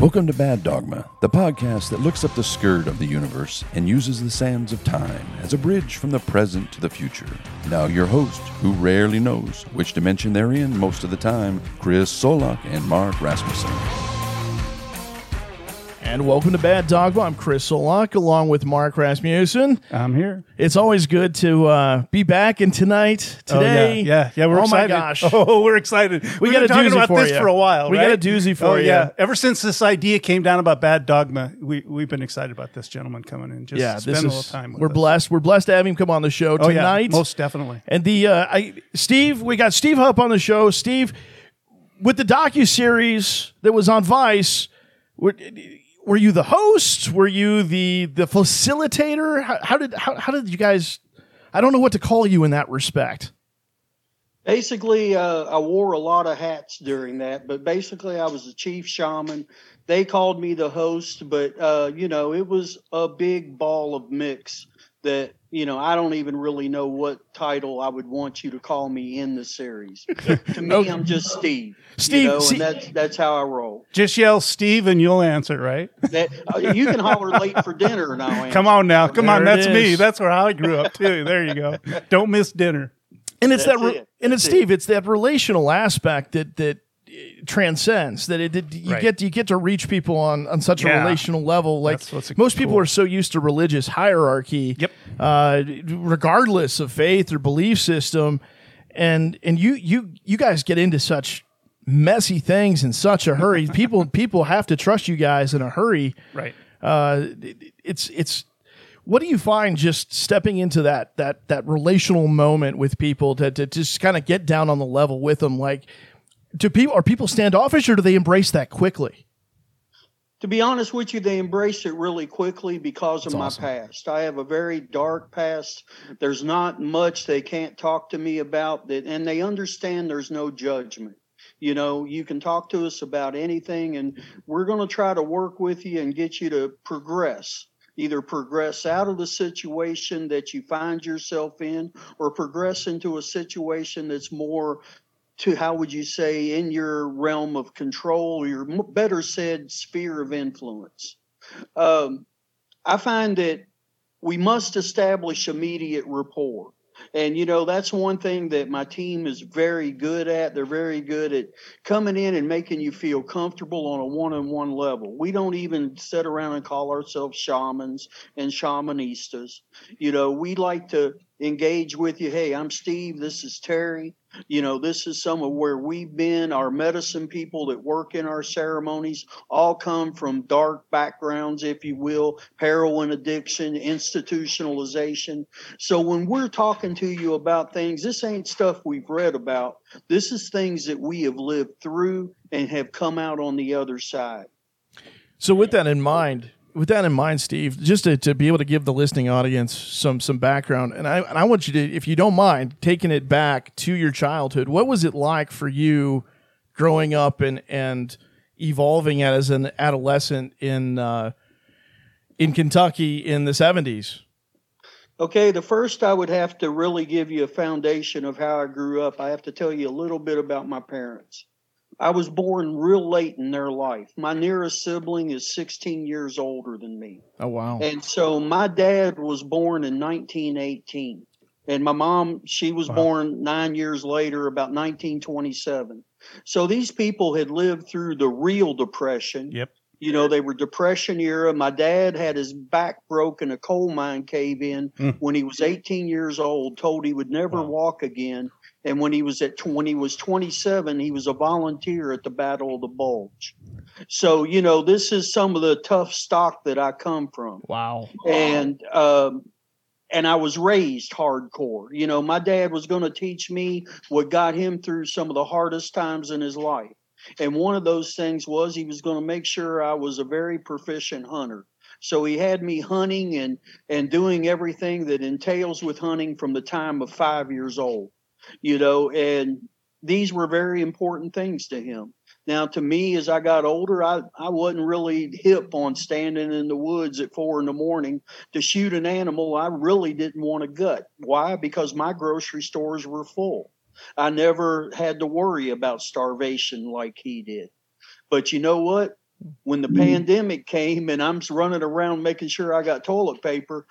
Welcome to Bad Dogma, the podcast that looks up the skirt of the universe and uses the sands of time as a bridge from the present to the future. Now, your host, who rarely knows which dimension they're in most of the time, Chris Solak and Mark Rasmussen. And welcome to Bad Dogma. I'm Chris Solak along with Mark Rasmussen. I'm here. It's always good to uh, be back. And tonight, today, oh, yeah, yeah, yeah, we're oh excited. my gosh, oh, we're excited. We We've got been a talking about for this you. for a while. We right? got a doozy for oh, you. Yeah, ever since this idea came down about bad dogma, we we've been excited about this gentleman coming in. Just yeah, spend this a is little time. With we're us. blessed. We're blessed to have him come on the show Oh tonight. yeah, most definitely. And the uh, I, Steve, we got Steve Hupp on the show. Steve, with the docu series that was on Vice, were, were you the host? Were you the the facilitator? How, how did how, how did you guys? I don't know what to call you in that respect. Basically, uh, I wore a lot of hats during that, but basically, I was the chief shaman. They called me the host, but uh, you know, it was a big ball of mix that you know I don't even really know what title I would want you to call me in the series. to me, Okay. I'm just Steve. Steve, you know, and that's that's how I roll. Just yell Steve and you'll answer, right? That uh, you can holler late for dinner and I'll. Come on now, come on. There it That's me. That's where I grew up too. There you go. Don't miss dinner. and it's That's that, re- it. and it's it. Steve. It's that relational aspect that that transcends that it, it- you Right. get you get to reach people on on such a relational level. Like most people cool. are so used to religious hierarchy. Yep. Uh, regardless of faith or belief system, and and you you you guys get into such messy things in such a hurry. people people have to trust you guys in a hurry. Right. uh, it- it's it's what do you find just stepping into that that that relational moment with people to, to just kind of get down on the level with them like do people are people standoffish or do they embrace that quickly To be honest with you, they embrace it really quickly because of That's my awesome. past. I have a very dark past. There's not much they can't talk to me about that, and they understand there's no judgment. You know, you can talk to us about anything, and we're going to try to work with you and get you to progress. Either progress out of the situation that you find yourself in, or progress into a situation that's more to how would you say in your realm of control, your better said sphere of influence. Um, I find that we must establish immediate rapport. And you know that's one thing that my team is very good at. They're very good at coming in and making you feel comfortable on a one-on-one level. We don't even sit around and call ourselves shamans and shamanistas. You know, we like to engage with you. Hey, I'm Steve. This is Terry you know this is some of where we've been our medicine people that work in our ceremonies all come from dark backgrounds if you will heroin addiction institutionalization. So when we're talking to you about things this ain't stuff we've read about. This is things that we have lived through and have come out on the other side. So with that in mind with that in mind steve just to, to be able to give the listening audience some some background and I, and I want you to if you don't mind taking it back to your childhood what was it like for you growing up and and evolving as an adolescent in uh, in Kentucky in the 70s Okay, the first I would have to really give you a foundation of how I grew up. I have to tell you a little bit about my parents. I was born real late in their life. My nearest sibling is 16 years older than me. oh wow And so my dad was born in 1918. And my mom, she was Wow. born nine years later, about 1927. So these people had lived through the real depression. Yep. You know, they were depression era. My dad had his back broken, a coal mine cave in Mm. when he was 18 years old, told he would never Wow. walk again. And when he was at when he was 27, he was a volunteer at the Battle of the Bulge. So, you know, this is some of the tough stock that I come from wow and um, and I was raised hardcore. You know, my dad was going to teach me what got him through some of the hardest times in his life. And one of those things was he was going to make sure I was a very proficient hunter. So he had me hunting and and doing everything that entails with hunting from the time of 5 years old. You know, and these were very important things to him. Now, to me, as I got older, I, I wasn't really hip on standing in the woods at four in the morning to shoot an animal I really didn't want to gut. Why? Because my grocery stores were full. I never had to worry about starvation like he did. But you know what? when the mm-hmm. pandemic came and I'm running around making sure I got toilet paper,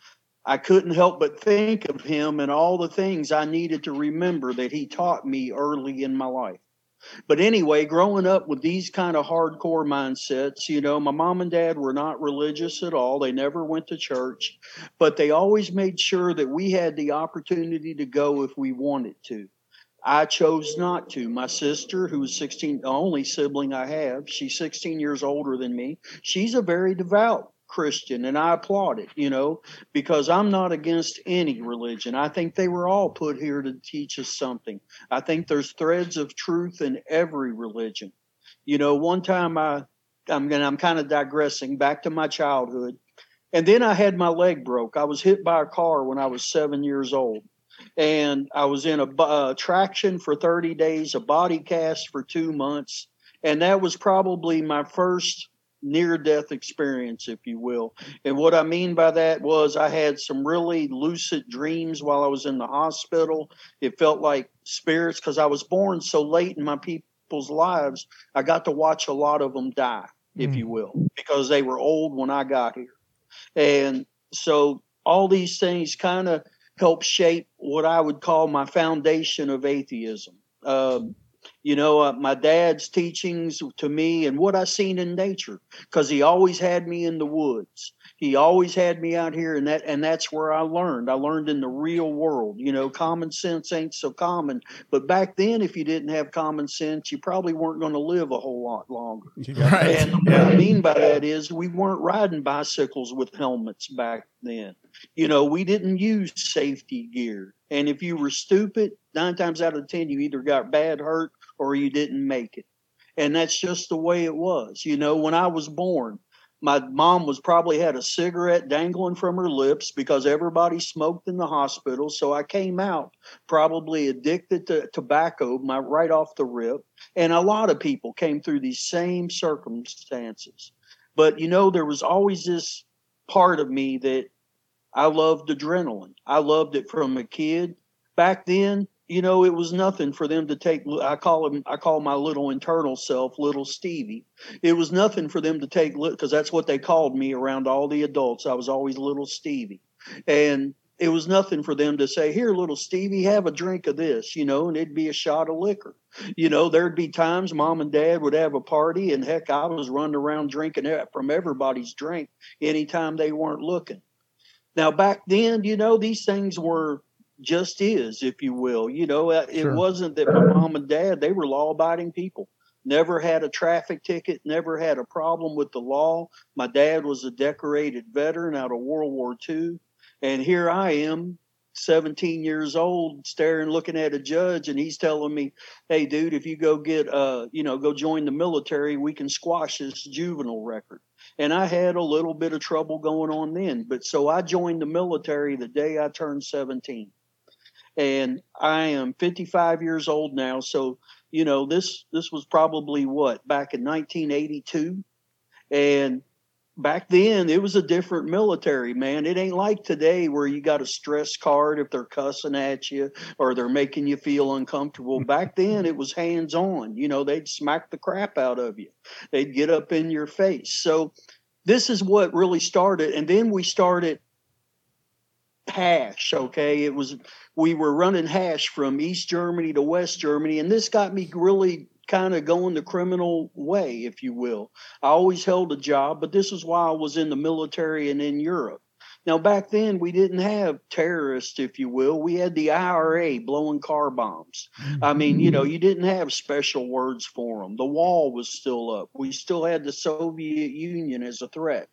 I couldn't help but think of him and all the things I needed to remember that he taught me early in my life. But anyway, growing up with these kind of hardcore mindsets, you know, my mom and dad were not religious at all. They never went to church, but they always made sure that we had the opportunity to go if we wanted to. I chose not to. My sister, who is 16, the only sibling I have, she's 16 years older than me. She's a very devout Christian, and I applaud it, you know, because I'm not against any religion. I think they were all put here to teach us something. I think there's threads of truth in every religion. You know, one time I, I'm gonna, I'm kind of digressing back to my childhood, and then I had my leg broke. I was hit by a car when I was seven years old, and I was in a traction for 30 days, a body cast for two months, and that was probably my first near death experience, if you will. And what I mean by that was I had some really lucid dreams while I was in the hospital. It felt like spirits because I was born so late in my people's lives. I got to watch a lot of them die, if mm. you will, because they were old when I got here. And so all these things kind of help shape what I would call my foundation of atheism. Um, you know, uh, my dad's teachings to me and what I seen in nature, because he always had me in the woods. He always had me out here, and that and that's where I learned. I learned in the real world. You know, common sense ain't so common, but back then, if you didn't have common sense, you probably weren't going to live a whole lot longer. Right. And what I mean by that is we weren't riding bicycles with helmets back then. You know, we didn't use safety gear. And if you were stupid, nine times out of ten, you either got bad hurt or you didn't make it. And that's just the way it was. You know, when I was born, my mom was probably had a cigarette dangling from her lips because everybody smoked in the hospital. So I came out probably addicted to tobacco my right off the rip. And a lot of people came through these same circumstances. But you know, there was always this part of me that I loved adrenaline. I loved it from a kid. Back then, you know, it was nothing for them to take. I call him, I call my little internal self, little Stevie. It was nothing for them to take because that's what they called me around all the adults. I was always little Stevie, and it was nothing for them to say, "Here, little Stevie, have a drink of this," you know, and it'd be a shot of liquor. You know, there'd be times mom and dad would have a party, and heck, I was running around drinking from everybody's drink anytime they weren't looking. Now, back then, you know, these things were just is, if you will. You know, uh, it sure. wasn't that my mom and dad, they were law abiding people. Never had a traffic ticket, never had a problem with the law. My dad was a decorated veteran out of World War II. And here I am, 17 years old, staring, looking at a judge, and he's telling me, "Hey, dude, if you go get, uh, you know, go join the military, we can squash this juvenile record." And I had a little bit of trouble going on then, but so I joined the military the day I turned 17 and I am 55 years old now. So, you know, this this was probably what back in 1982, and back then it was a different military man. It ain't like today where you got a stress card if they're cussing at you or they're making you feel uncomfortable. Mm-hmm. Back then it was hands on you know they'd smack the crap out of you. They'd get up in your face. So this is what really started and then we started hash okay? It was we were running hash from east germany to west germany and this got me really kind of going the criminal way if you will. I always held a job but this is why i was in the military and in europe. Now back then we didn't have terrorists if you will. We had the ira blowing car bombs. I mean you know you didn't have special words for them the wall was still up. We still had the soviet union as a threat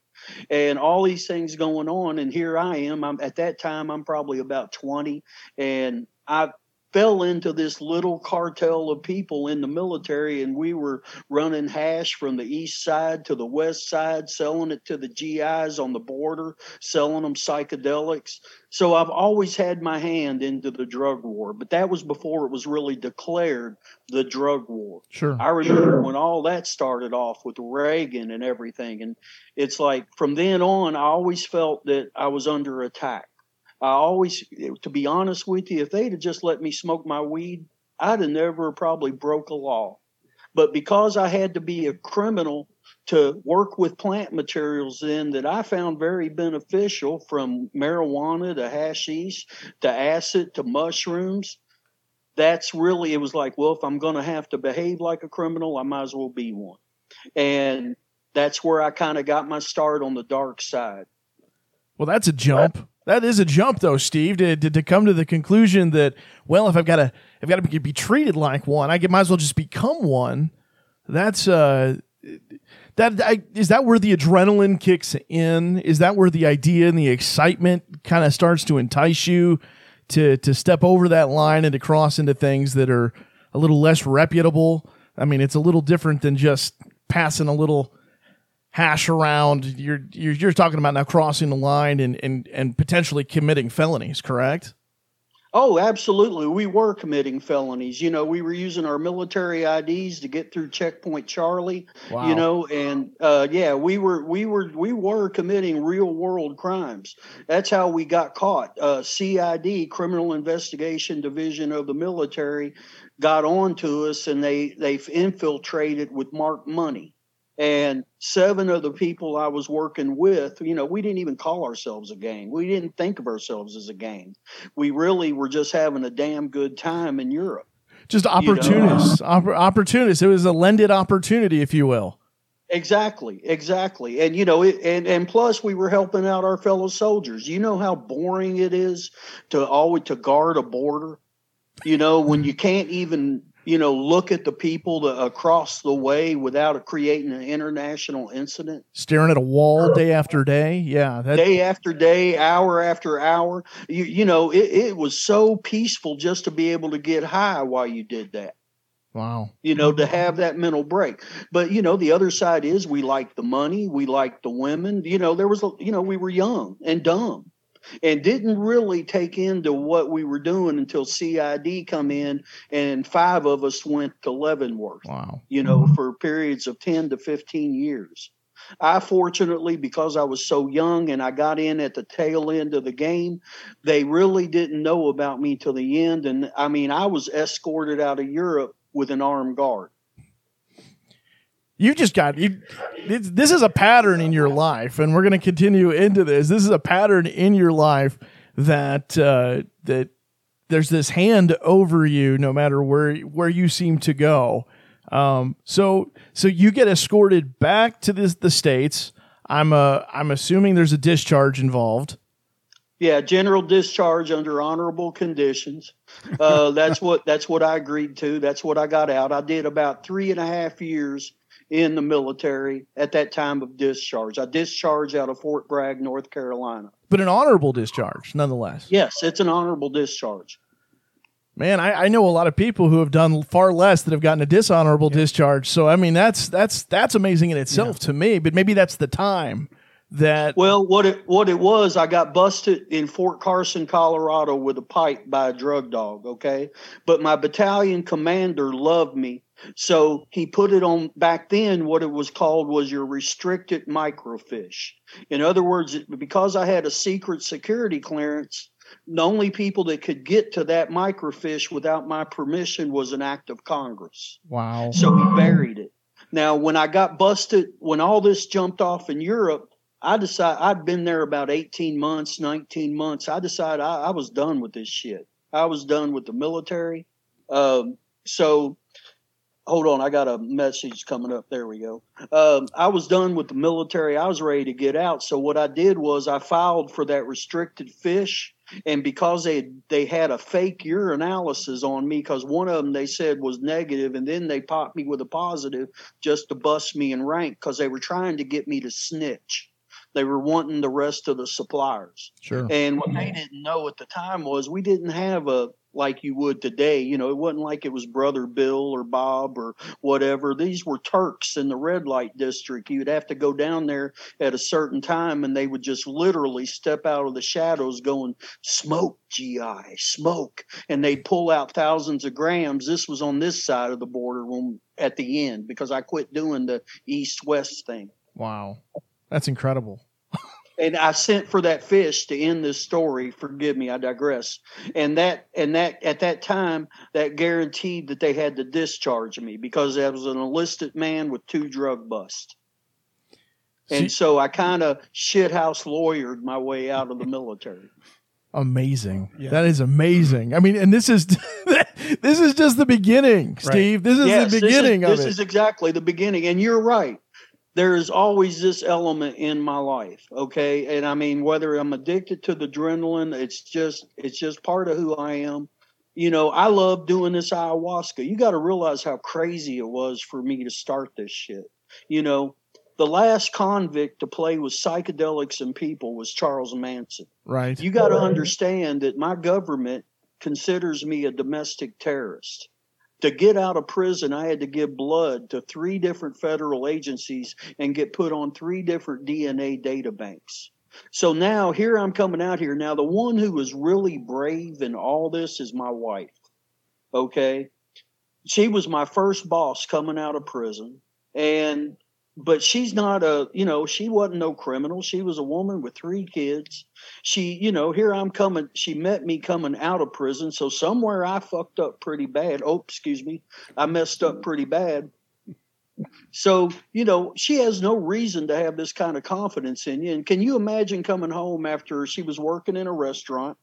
and all these things going on and here i am. I'm at that time i'm probably about 20 and i fell into this little cartel of people in the military and we were running hash from the east side to the west side selling it to the gis on the border selling them psychedelics. So i've always had my hand into the drug war but that was before it was really declared the drug war. Sure. I remember sure. when all that started off with reagan and everything and it's like from then on i always felt that i was under attack I always, to be honest with you, if they'd have just let me smoke my weed, I'd have never probably broke a law. But because I had to be a criminal to work with plant materials then that I found very beneficial from marijuana to hashish to acid to mushrooms. That's really, it was like, well, if I'm going to have to behave like a criminal, I might as well be one. And that's where I kind of got my start on the dark side. Well, that's a jump. That is a jump, though, Steve, to, to, to come to the conclusion that, well, if I've got to, I've got to be, be treated like one, I might as well just become one. That's uh, that I, is that where the adrenaline kicks in? Is that where the idea and the excitement kind of starts to entice you to to step over that line and to cross into things that are a little less reputable? I mean, it's a little different than just passing a little hash around. You're you're, you're talking about now crossing the line and, and and potentially committing felonies, correct? Oh, absolutely. We were committing felonies. You know, we were using our military IDs to get through checkpoint Charlie. Wow. You know, and uh, yeah, we were we were we were committing real world crimes. That's how we got caught. Uh, CID, Criminal Investigation Division of the military, got on to us, and they they've infiltrated with marked money and seven of the people I was working with, you know, we didn't even call ourselves a gang. We didn't think of ourselves as a gang. We really were just having a damn good time in Europe. Just opportunists, you know? Opp- opportunists. It was a lended opportunity, if you will. Exactly, exactly. And you know, it, and and plus we were helping out our fellow soldiers. You know how boring it is to always to guard a border. You know, when you can't even you know, look at the people that, across the way without creating an international incident. Staring at a wall day after day. Yeah. That... Day after day, hour after hour. You, you know, it, it was so peaceful just to be able to get high while you did that. Wow. You know, to have that mental break. But, you know, the other side is we like the money, we like the women. You know, there was, a, you know, we were young and dumb and didn't really take into what we were doing until CID come in and five of us went to Leavenworth. Wow. You know, mm-hmm. for periods of 10 to 15 years. I fortunately, because I was so young and I got in at the tail end of the game, they really didn't know about me till the end. And I mean, I was escorted out of Europe with an armed guard you just got you this is a pattern in your life and we're going to continue into this. This is a pattern in your life that uh, that there's this hand over you no matter where where you seem to go. Um, so so you get escorted back to this, the states. I'm uh, i'm assuming there's a discharge involved. Yeah general discharge under honorable conditions. Uh, that's what that's what i agreed to. That's what i got out. I did about three and a half years in the military at that time of discharge. I discharged out of Fort Bragg, North Carolina. But an honorable discharge, nonetheless. Yes, it's an honorable discharge. Man, I, I know a lot of people who have done far less that have gotten a dishonorable yeah. discharge. So I mean, that's that's that's amazing in itself yeah. to me. But maybe that's the time that. Well, what it what it was, I got busted in Fort Carson, Colorado, with a pipe by a drug dog. Okay, but my battalion commander loved me so he put it on back then, what it was called was your restricted microfiche. In other words, because I had a secret security clearance, the only people that could get to that microfiche without my permission was an act of Congress. Wow. So he buried it. Now, when I got busted, when all this jumped off in Europe, I decided I'd been there about 18 months, 19 months. I decided I, I was done with this shit. I was done with the military. Um, so hold on, I got a message coming up. There we go. Um, I was done with the military. I was ready to get out. So what I did was I filed for that restricted fiche, and because they they had a fake urinalysis on me, because one of them they said was negative, and then they popped me with a positive just to bust me in rank because they were trying to get me to snitch. They were wanting the rest of the suppliers. Sure. And what they didn't know at the time was we didn't have a like you would today. You know, it wasn't like it was Brother Bill or Bob or whatever. These were Turks in the red light district. You'd have to go down there at a certain time and they would just literally step out of the shadows going, smoke, GI, smoke. And they'd pull out thousands of grams. This was on this side of the border when, at the end because I quit doing the east west thing. Wow. That's incredible and I sent for that fiche to end this story. Forgive me, I digress. And that and that at that time that guaranteed that they had to discharge me because I was an enlisted man with two drug busts. And so I kind of shithouse lawyered my way out of the military. Amazing. That is amazing. I mean, and this is this is just the beginning, Steve. This is Yes, the beginning this is, of this it. is exactly the beginning. And you're right. There is always this element in my life. Okay. And I mean, whether I'm addicted to the adrenaline, it's just it's just part of who I am. You know, I love doing this ayahuasca. You got to realize how crazy it was for me to start this shit. You know, the last convict to play with psychedelics and people was Charles Manson. right. You got to understand that my government considers me a domestic terrorist. To get out of prison, I had to give blood to three different federal agencies and get put on three different DNA data banks. So now here I'm coming out here. Now, the one who was really brave in all this is my wife. Okay. She was my first boss coming out of prison. And but she's not a you know she wasn't no criminal. She was a woman with three kids. She you know here i'm coming she met me coming out of prison. So somewhere i fucked up pretty bad. Oh excuse me. I messed up pretty bad. So you know she has no reason to have this kind of confidence in you. And can you imagine coming home after she was working in a restaurant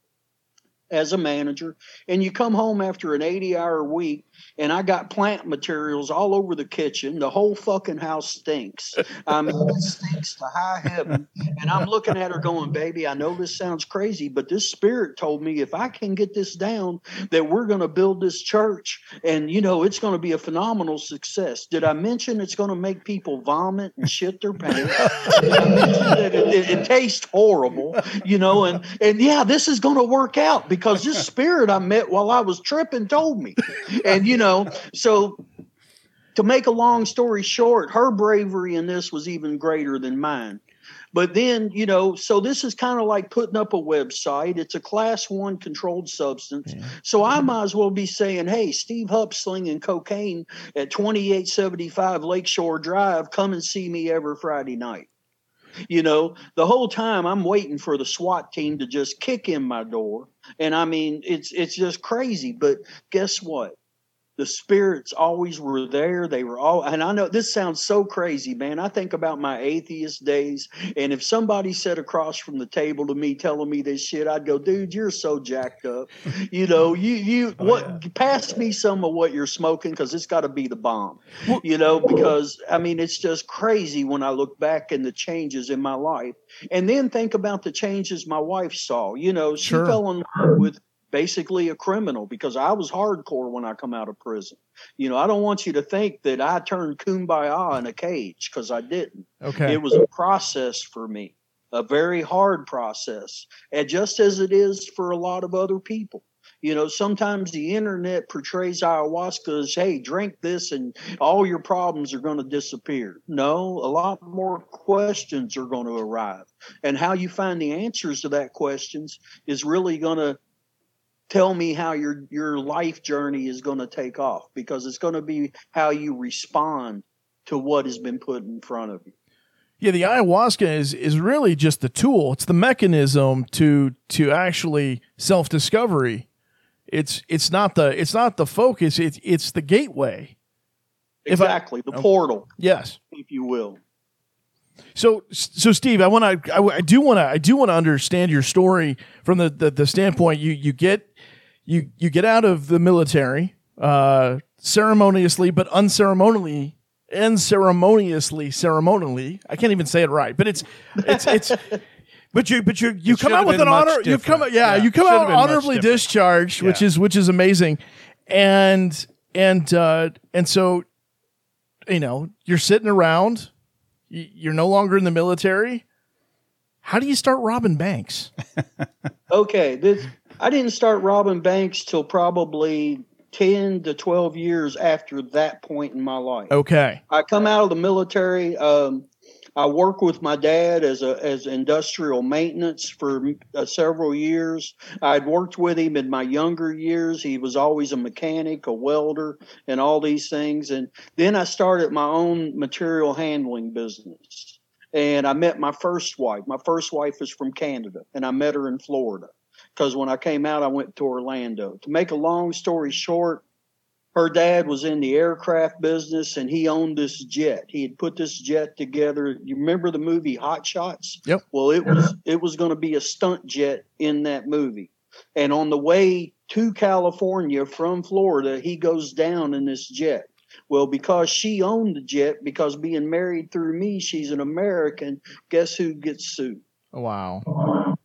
as a manager and you come home after an 80 hour week and I got plant materials all over the kitchen. The whole fucking house stinks. I mean, it stinks to high heaven. And I'm looking at her going, baby, I know this sounds crazy, but this spirit told me if I can get this down, that we're going to build this church and, you know, it's going to be a phenomenal success. Did I mention it's going to make people vomit and shit their pants? It, it, it tastes horrible, you know, and, and yeah, this is going to work out because this spirit I met while I was tripping told me. And, you know, so to make a long story short, her bravery in this was even greater than mine. But then, you know, so this is kind of like putting up a website. It's a class one controlled substance. So I might as well be saying, hey, Steve Hupp slinging cocaine at 2875 Lakeshore Drive. Come and see me every Friday night. You know, the whole time I'm waiting for the SWAT team to just kick in my door. And I mean, it's it's just crazy. But guess what? The spirits always were there. They were all, and I know this sounds so crazy, man. I think about my atheist days, and if somebody sat across from the table to me telling me this shit, I'd go, dude, you're so jacked up. You know, you, you, oh, what, pass me some of what you're smoking because it's got to be the bomb, you know, because I mean, it's just crazy when I look back and the changes in my life. And then think about the changes my wife saw. You know, she Sure. fell in love with basically a criminal because I was hardcore when I come out of prison. You know, I don't want you to think that I turned kumbaya in a cage because I didn't. Okay. It was a process for me, a very hard process, and just as it is for a lot of other people. You know, sometimes the internet portrays ayahuasca as, hey, drink this and all your problems are going to disappear. No, a lot more questions are going to arrive. And how you find the answers to that questions is really going to tell me how your your life journey is going to take off because it's going to be how you respond to what has been put in front of you. Yeah, the ayahuasca is is really just the tool. It's the mechanism to to actually self discovery. It's it's not the it's not the focus. It's it's the gateway. If I- Exactly, the portal, Yes. if you will. So so Steve, I want to I, I do want to I do want to understand your story from the, the the standpoint you you get you you get out of the military uh ceremoniously but unceremoniously unceremoniously ceremonially. I can't even say it right, but it's it's it's but you but you you It come out with an much honor you come yeah, Yeah, you come out honorably different. discharged, which is which is amazing. And and uh and so you know, you're sitting around you're no longer in the military. How do you start robbing banks? Okay, this I didn't start robbing banks till probably 10 to 12 years after that point in my life. Okay. I come out of the military. Um, I work with my dad as a as industrial maintenance for uh, several years. I'd worked with him in my younger years. He was always a mechanic, a welder, and all these things. And then I started my own material handling business. And I met my first wife. My first wife is from Canada, and I met her in Florida. Because when I came out, I went to Orlando. To make a long story short, her dad was in the aircraft business and he owned this jet. He had put this jet together. You remember the movie Hot Shots? Yep. Well, it was it was going to be a stunt jet in that movie. And on the way to California from Florida, he goes down in this jet. Well, because she owned the jet, because being married through me, she's an American. Guess who gets sued? Wow.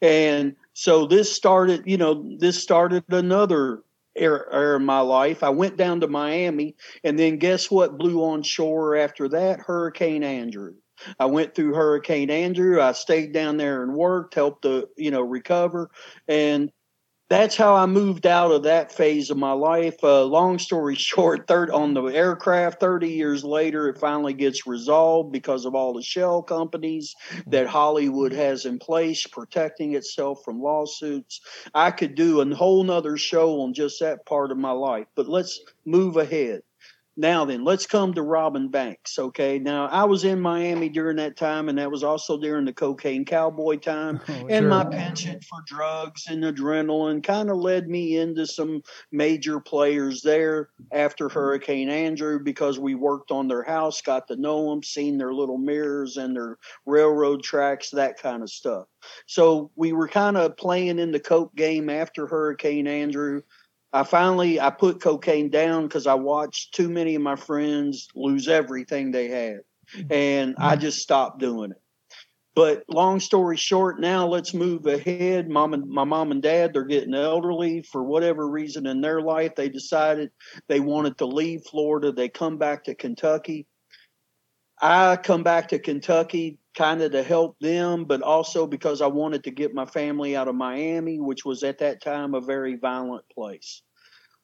And so this started, you know, this started another era, era in my life. I went down to Miami, and then guess what blew on shore after that? Hurricane Andrew. I went through Hurricane Andrew. I stayed down there and worked, helped to, you know, recover. And that's how I moved out of that phase of my life. Uh, long story short, third on the aircraft, 30 years later, it finally gets resolved because of all the shell companies that Hollywood has in place protecting itself from lawsuits. I could do a whole nother show on just that part of my life, but let's move ahead. Now then, let's come to Robin Banks. Okay. Now I was in Miami during that time, and that was also during the cocaine cowboy time. Oh, and sure. my penchant for drugs and adrenaline kind of led me into some major players there after Hurricane Andrew because we worked on their house, got to know them, seen their little mirrors and their railroad tracks, that kind of stuff. So we were kind of playing in the coke game after Hurricane Andrew. I finally I put cocaine down because I watched too many of my friends lose everything they had, and I just stopped doing it. But long story short, now let's move ahead. Mom and my mom and dad, they're getting elderly for whatever reason in their life. They decided they wanted to leave Florida. They come back to Kentucky. I come back to Kentucky kind of to help them, but also because I wanted to get my family out of Miami, which was at that time a very violent place.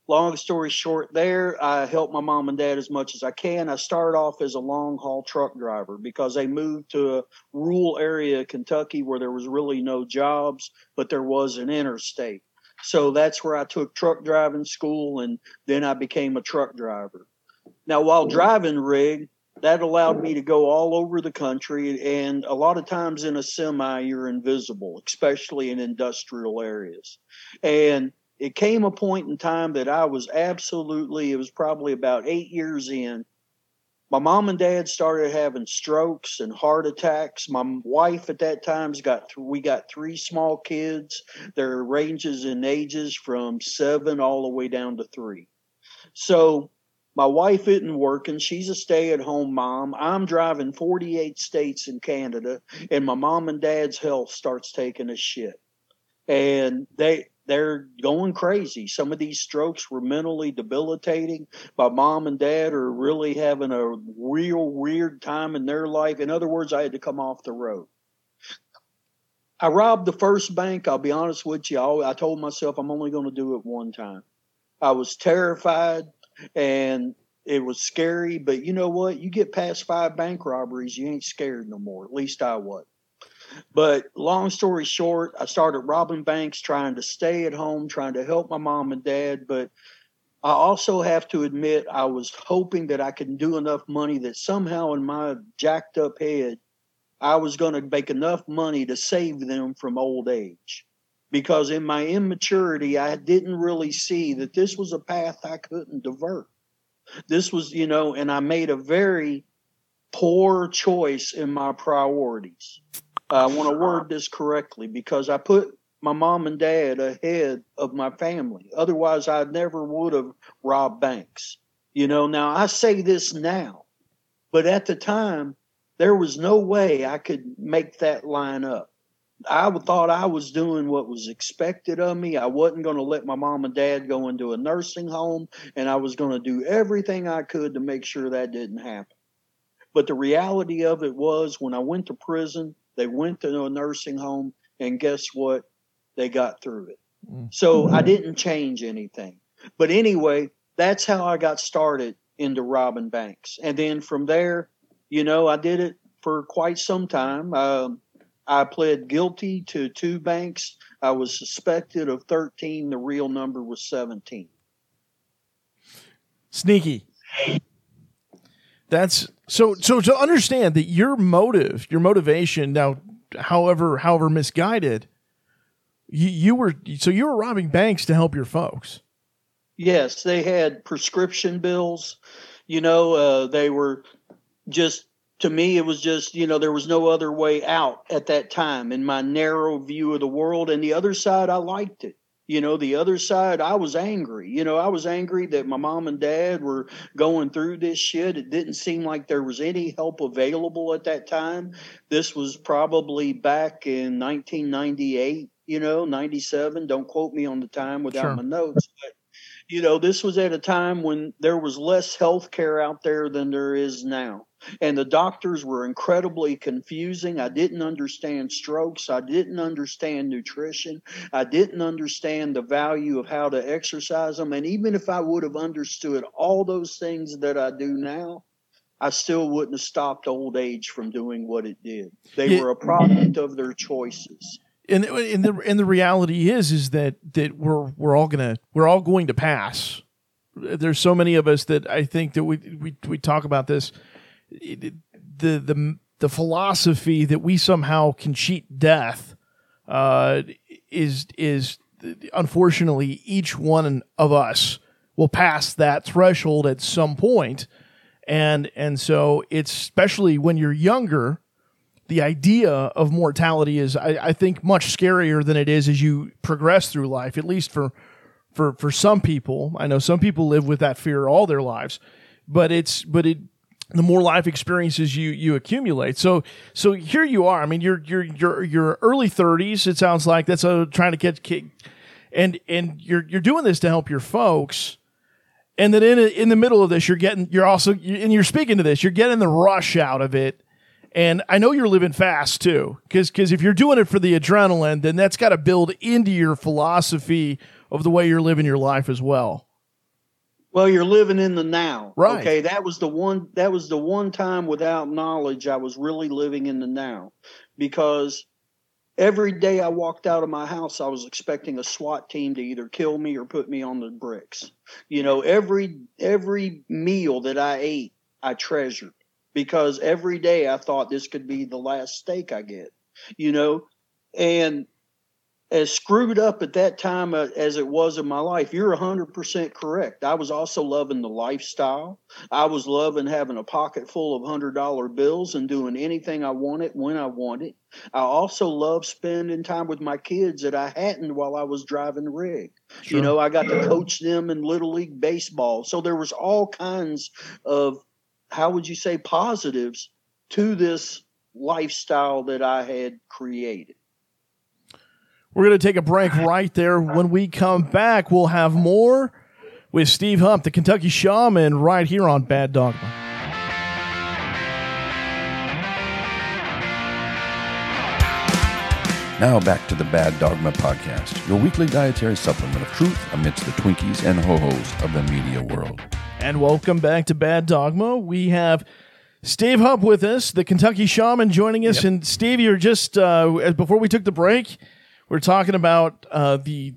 Long story short, there, I help my mom and dad as much as I can. I start off as a long haul truck driver because they moved to a rural area of Kentucky where there was really no jobs, but there was an interstate. So that's where I took truck driving school and then I became a truck driver. Now, while mm-hmm. driving rig, that allowed me to go all over the country and a lot of times in a semi you're invisible especially in industrial areas. And it came a point in time that i was absolutely it was probably about eight years in my mom and dad started having strokes and heart attacks. My wife at that time's got th- we got three small kids. Their ranges in ages from seven all the way down to three. So my wife isn't working. She's a stay at home mom. I'm driving 48 states in Canada, and my mom and dad's health starts taking a shit. And they, they're going crazy. Some of these strokes were mentally debilitating. My mom and dad are really having a real weird time in their life. In other words, I had to come off the road. I robbed the first bank. I'll be honest with you. I told myself I'm only going to do it one time. I was terrified and it was scary. But you know what? You get past five bank robberies, you ain't scared no more. At least I was. But long story short, I started robbing banks, trying to stay at home, trying to help my mom and dad. But I also have to admit, I was hoping that I could do enough money that somehow in my jacked up head, I was going to make enough money to save them from old age because in my immaturity, I didn't really see that this was a path I couldn't divert. This was, you know, and I made a very poor choice in my priorities. I want to word this correctly because I put my mom and dad ahead of my family. Otherwise, I never would have robbed banks. You know, now I say this now, but at the time, there was no way I could make that line up. I thought I was doing what was expected of me. I wasn't going to let my mom and dad go into a nursing home, and I was going to do everything I could to make sure that didn't happen. But the reality of it was when I went to prison, they went to a nursing home, and guess what? They got through it. So I didn't change anything. But anyway, that's how I got started into robbing banks. And then from there, you know, I did it for quite some time. Um, I pled guilty to two banks. I was suspected of 13. The real number was 17. Sneaky. That's so so to understand that your motive, your motivation now however however misguided you, you were so you were robbing banks to help your folks. Yes, they had prescription bills. You know, uh, they were just to me. It was just you know there was no other way out at that time in my narrow view of the world. And the other side, I liked it. You know, the other side, I was angry. You know, I was angry that my mom and dad were going through this shit. It didn't seem like there was any help available at that time. This was probably back in 1998, you know, 97. Don't quote me on the time without Sure. my notes. But, you know, this was at a time when there was less health care out there than there is now. And the doctors were incredibly confusing. I didn't understand strokes. I didn't understand nutrition. I didn't understand the value of how to exercise them. And even if I would have understood all those things that I do now, I still wouldn't have stopped old age from doing what it did. They Yeah. were a product of their choices. and and the and the reality is is that that we're we're all gonna we're all going to pass. There's so many of us that I think that we we we talk about this. It- the the the philosophy that we somehow can cheat death uh, is is unfortunately each one of us will pass that threshold at some point, and and so it's especially when you're younger the idea of mortality is I, I think much scarier than it is as you progress through life at least for for for some people. I know some people live with that fear all their lives but it's but it the more life experiences you you accumulate. So so here you are. I mean you're you're you're you're early 30s it sounds like. That's a trying to ki- and and you're you're doing this to help your folks. And then in in the middle of this you're getting you're also and you're speaking to this you're getting the rush out of it. And I know you're living fast too, because because if you're doing it for the adrenaline, then that's got to build into your philosophy of the way you're living your life as well. Well, you're living in the now. Right. Okay, that was the one that was the one time without knowledge I was really living in the now because every day I walked out of my house I was expecting a SWAT team to either kill me or put me on the bricks. You know, every every meal that I ate I treasured because every day I thought this could be the last steak I get. You know, and as screwed up at that time uh, as it was in my life, you're 100% correct. I was also loving the lifestyle. I was loving having a pocket full of $100 bills and doing anything I wanted when I wanted. I also loved spending time with my kids that I hadn't while I was driving the rig. You know, I got to coach them in Little League Baseball. So there was all kinds of, how would you say, positives to this lifestyle that I had created. We're going to take a break right there. When we come back, we'll have more with Steve Hupp, the Kentucky Shaman, right here on Bad Dogma. Now back to the Bad Dogma Podcast, your weekly dietary supplement of truth amidst the Twinkies and ho-hos of the media world. And welcome back to Bad Dogma. We have Steve Hupp with us, the Kentucky Shaman, joining us. And Steve, you're just uh, before we took the break, we are talking about uh, the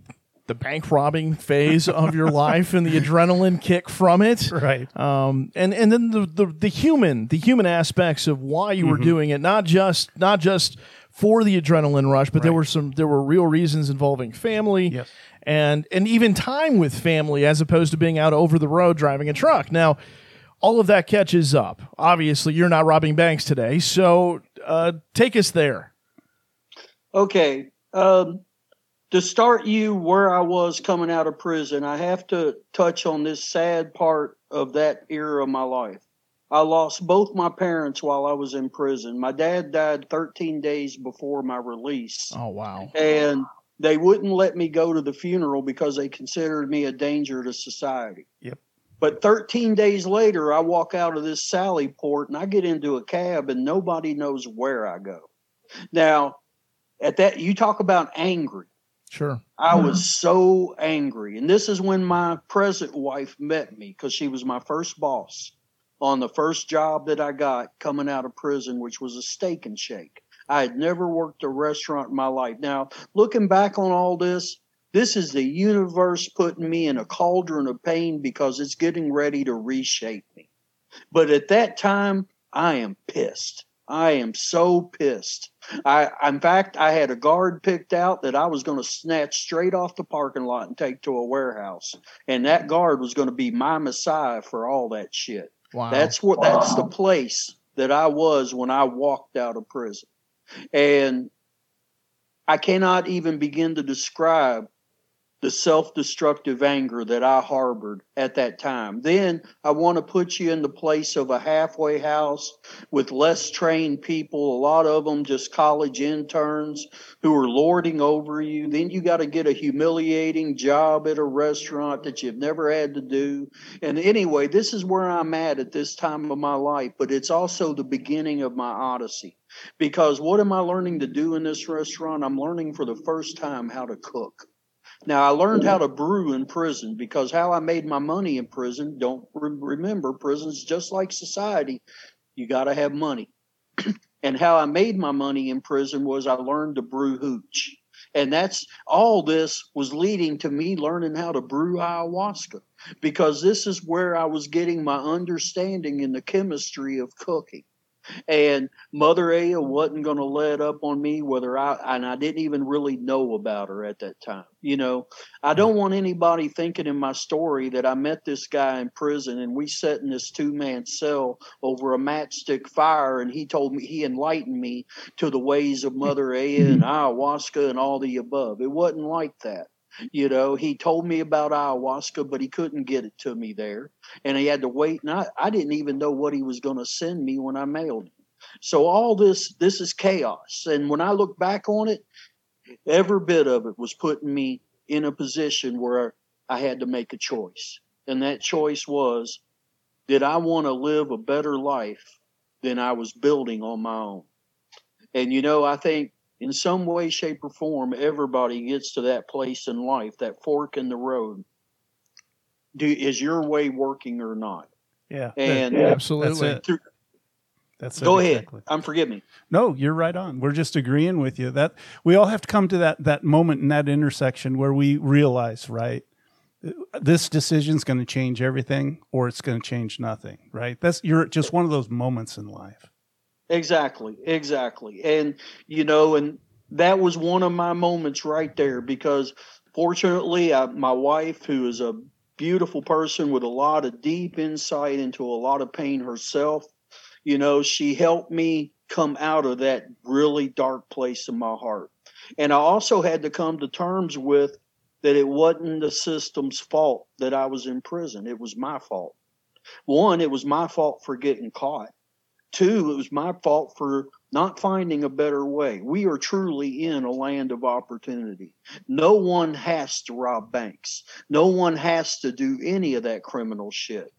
the bank robbing phase of your life and the adrenaline kick from it. Right. Um, and and then the, the the human the human aspects of why you were Mm-hmm. doing it, not just not just for the adrenaline rush, but there were some there were real reasons involving family Yes. and and even time with family as opposed to being out over the road driving a truck. Now, all of that catches up. Obviously, you're not robbing banks today, so uh, take us there. Okay. Um, to start you where I was coming out of prison, I have to touch on this sad part of that era of my life. I lost both my parents while I was in prison. My dad died 13 days before my release, Oh wow! and they wouldn't let me go to the funeral because they considered me a danger to society. Yep. But 13 days later, I walk out of this Sally port and I get into a cab, and nobody knows where I go. Now, at that, you talk about angry. Sure. I mm-hmm. was so angry. And this is when my present wife met me because she was my first boss on the first job that I got coming out of prison, which was a steak and shake. I had never worked a restaurant in my life. Now, looking back on all this, this is the universe putting me in a cauldron of pain because it's getting ready to reshape me. But at that time, I am pissed. I am so pissed. I, in fact, I had a guard picked out that I was going to snatch straight off the parking lot and take to a warehouse, and that guard was going to be my messiah for all that shit. Wow. That's what. That's the place that I was when I walked out of prison, and I cannot even begin to describe the self destructive anger that I harbored at that time. Then I want to put you in the place of a halfway house with less trained people, a lot of them just college interns who are lording over you. Then you got to get a humiliating job at a restaurant that you've never had to do. And anyway, this is where I'm at at this time of my life, but it's also the beginning of my odyssey. Because what am I learning to do in this restaurant? I'm learning for the first time how to cook. Now I learned how to brew in prison because how I made my money in prison. Don't re- remember, prison's just like society. You got to have money. and how I made my money in prison was I learned to brew hooch. And that's all this was leading to me learning how to brew ayahuasca because this is where I was getting my understanding in the chemistry of cooking and Mother Aya wasn't going to let up on me whether I and I didn't even really know about her at that time. You know, I don't want anybody thinking in my story that I met this guy in prison and we sat in this two man cell over a matchstick fire and he told me he enlightened me to the ways of Mother Aya and mm-hmm. ayahuasca and all the above. It wasn't like that. You know, he told me about ayahuasca, but he couldn't get it to me there. And he had to wait. And I, I didn't even know what he was going to send me when I mailed him. So all this, this is chaos. And when I look back on it, every bit of it was putting me in a position where I had to make a choice. And that choice was, did I want to live a better life than I was building on my own? And you know, I think in some way, shape, or form, everybody gets to that place in life, that fork in the road. Do is your way working or not? Yeah. And that- Absolutely. That's it. That's it, go ahead. exactly. Um, forgive me. No, you're right on. We're just agreeing with you that we all have to come to that that moment in that intersection where we realize, right, this decision's going to change everything, or it's going to change nothing. Right? That's you're just one of those moments in life. Exactly, exactly. And you know, and that was one of my moments right there because fortunately, I, my wife, who is a beautiful person with a lot of deep insight into a lot of pain herself, you know, she helped me come out of that really dark place in my heart. And I also had to come to terms with that it wasn't the system's fault that I was in prison. It was my fault. One, it was my fault for getting caught. Two, it was my fault for not finding a better way. We are truly in a land of opportunity. No one has to rob banks. No one has to do any of that criminal shit.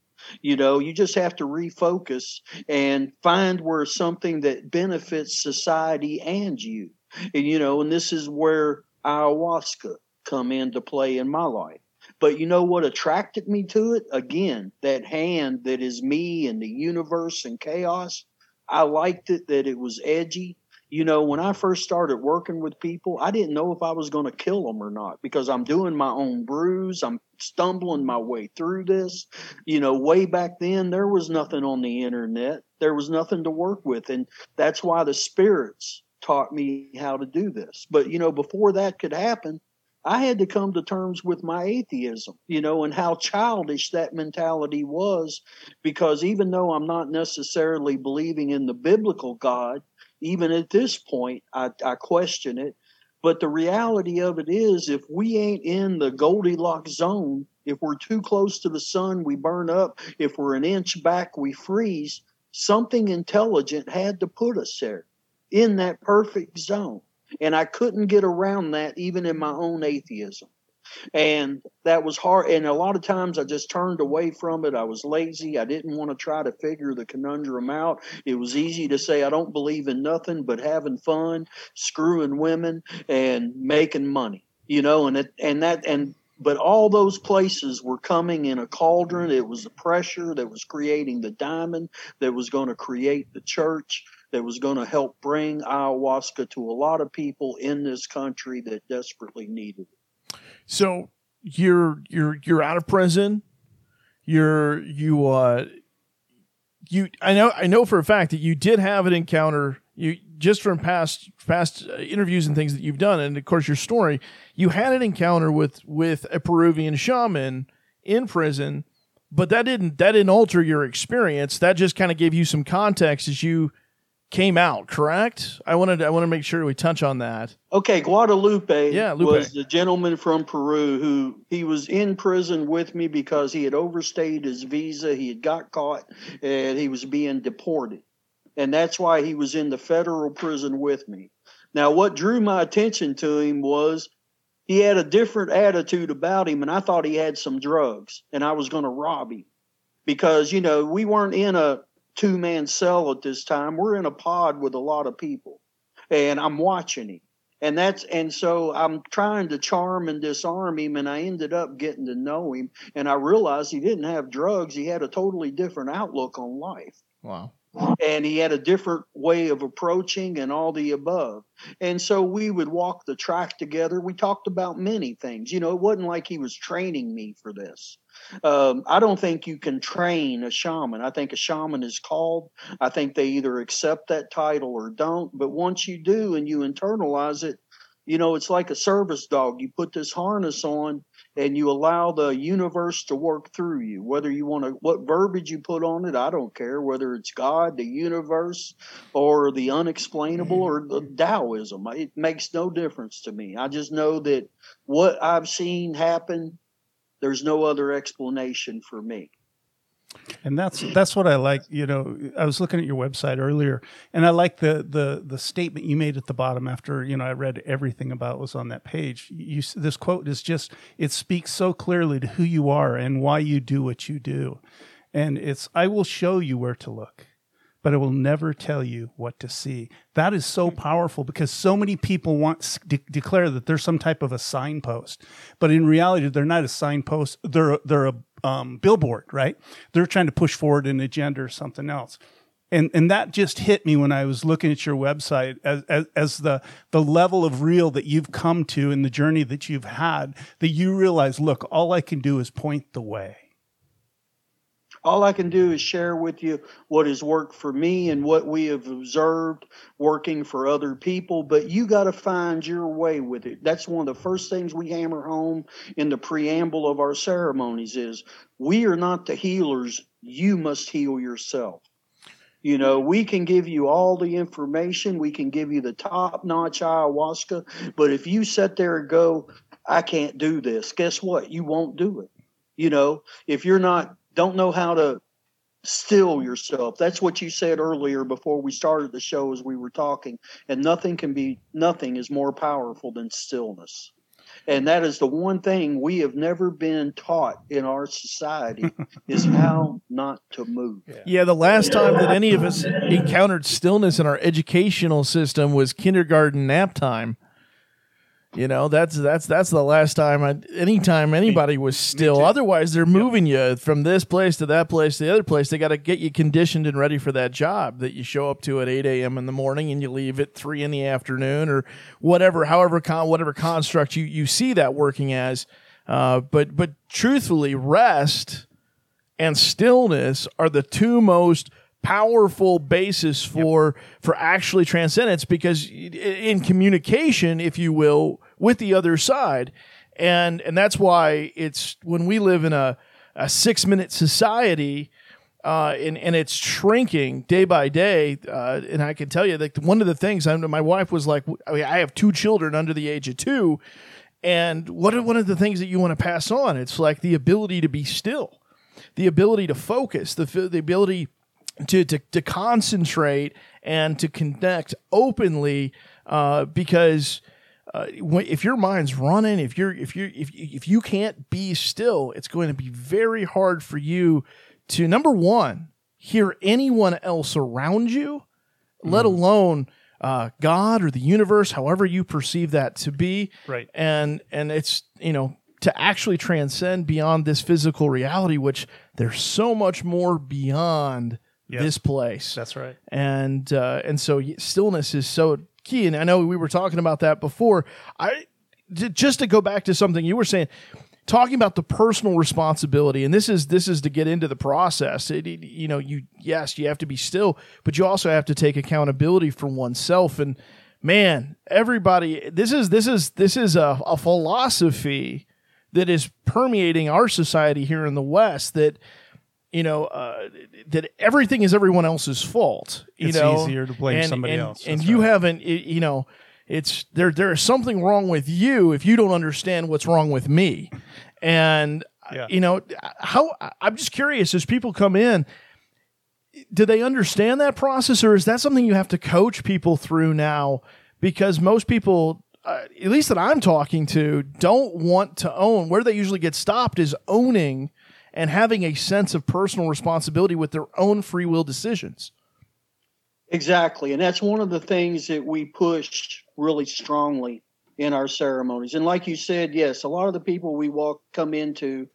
You know, you just have to refocus and find where something that benefits society and you. And you know, and this is where ayahuasca come into play in my life. But you know what attracted me to it? Again, that hand that is me and the universe and chaos. I liked it that it was edgy. You know, when I first started working with people, I didn't know if I was going to kill them or not because I'm doing my own brews. I'm stumbling my way through this. You know, way back then, there was nothing on the internet, there was nothing to work with. And that's why the spirits taught me how to do this. But, you know, before that could happen, I had to come to terms with my atheism, you know, and how childish that mentality was. Because even though I'm not necessarily believing in the biblical God, even at this point, I, I question it. But the reality of it is, if we ain't in the Goldilocks zone, if we're too close to the sun, we burn up. If we're an inch back, we freeze. Something intelligent had to put us there in that perfect zone. And I couldn't get around that even in my own atheism. And that was hard. And a lot of times I just turned away from it. I was lazy. I didn't want to try to figure the conundrum out. It was easy to say, I don't believe in nothing but having fun, screwing women, and making money, you know, and it, and that, and, but all those places were coming in a cauldron. It was the pressure that was creating the diamond that was going to create the church that was going to help bring ayahuasca to a lot of people in this country that desperately needed it. So you're you're you're out of prison. You're you uh you I know I know for a fact that you did have an encounter you just from past past uh, interviews and things that you've done and of course your story you had an encounter with with a Peruvian shaman in prison but that didn't that didn't alter your experience that just kind of gave you some context as you came out correct I wanted I want to make sure we touch on that Okay, Guadalupe Yeah, Lupe. was the gentleman from Peru who he was in prison with me because he had overstayed his visa. He had got caught and he was being deported. And that's why he was in the federal prison with me. Now, what drew my attention to him was he had a different attitude about him, and I thought he had some drugs and I was going to rob him because, you know, we weren't in a two man cell at this time. We're in a pod with a lot of people, and I'm watching him and that's and so I'm trying to charm and disarm him, and I ended up getting to know him, and I realized he didn't have drugs. He had a totally different outlook on life, wow and he had a different way of approaching, and all the above. And so we would walk the track together. We talked about many things. You know, it wasn't like he was training me for this. Um, I don't think you can train a shaman. I think a shaman is called. I think they either accept that title or don't. But once you do and you internalize it, you know, it's like a service dog. You put this harness on and you allow the universe to work through you. Whether you want to, what verbiage you put on it, I don't care. Whether it's God, the universe, or the unexplainable, or the mm-hmm. Taoism, it makes no difference to me. I just know that what I've seen happen, there's no other explanation for me. And that's that's what I like. You know, I was looking at your website earlier, and I like the the the statement you made at the bottom after you know I read everything about was on that page. You this quote is just it speaks so clearly to who you are and why you do what you do, and it's I will show you where to look, but I will never tell you what to see. That is so powerful because so many people want de- declare that they're some type of a signpost, but in reality they're not a signpost. They're they're a um, billboard, right? They're trying to push forward an agenda or something else. And, and that just hit me when I was looking at your website as, as, as the, the level of real that you've come to in the journey that you've had, that you realize, look, all I can do is point the way. All I can do is share with you what has worked for me and what we have observed working for other people, but you got to find your way with it. That's one of the first things we hammer home in the preamble of our ceremonies is we are not the healers, you must heal yourself. You know, we can give you all the information, we can give you the top notch ayahuasca, but if you sit there and go, I can't do this, guess what? You won't do it. You know, if you're not don't know how to still yourself. That's what you said earlier before we started the show as we were talking. And nothing can be nothing is more powerful than stillness. And that is the one thing we have never been taught in our society is how not to move. Yeah, the last time that any of us encountered stillness in our educational system was kindergarten nap time. You know, that's that's that's the last time I anytime anybody was still. Otherwise, they're moving you from this place to that place to the other place. They got to get you conditioned and ready for that job that you show up to at eight a.m. in the morning and you leave at three in the afternoon or whatever, however con- whatever construct you you see that working as. Uh, but but truthfully, rest and stillness are the two most powerful basis for for actually transcendence because in communication if you will with the other side and and that's why it's when we live in a a 6 minute society uh, and and it's shrinking day by day. Uh, and I can tell you that one of the things I my wife was like, I, mean, I have two children under the age of two, and what are one of the things that you want to pass on? It's like the ability to be still, the ability to focus, the the ability to to, to concentrate and to connect openly, uh, because. Uh, if your mind's running, if you're if you if if you can't be still, it's going to be very hard for you to number one hear anyone else around you, let alone uh, God or the universe, however you perceive that to be. Right. And and it's you know to actually transcend beyond this physical reality, which there's so much more beyond Yep. this place That's right. and uh, and so stillness is so key. And I know we were talking about that before. I just to go back to something you were saying, talking about the personal responsibility, and this is this is to get into the process. It, it, you know, you yes, you have to be still, but you also have to take accountability for oneself. And man, everybody, this is this is this is a, a philosophy that is permeating our society here in the West. That you know uh, that everything is everyone else's fault. You It's know, easier to blame and, somebody and- else. and you right. haven't. You know, it's there. There is something wrong with you if you don't understand what's wrong with me. And Yeah. you know how I'm just curious as people come in. Do they understand that process, or is that something you have to coach people through now? Because most people, uh, at least that I'm talking to, don't want to own. Where they usually get stopped is owning and having a sense of personal responsibility with their own free will decisions. Exactly. And that's one of the things that we push really strongly in our ceremonies. And like you said, yes, a lot of the people we walk come into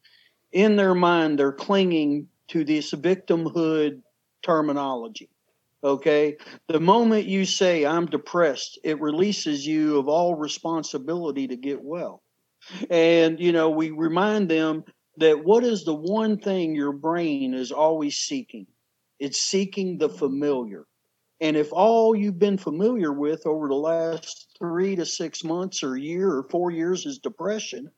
in their mind they're clinging to this victimhood terminology. Okay? The moment you say I'm depressed, it releases you of all responsibility to get well. And you know, we remind them that what is the one thing your brain is always seeking? It's seeking the familiar. And if all you've been familiar with over the last three to six months or year or four years is depression,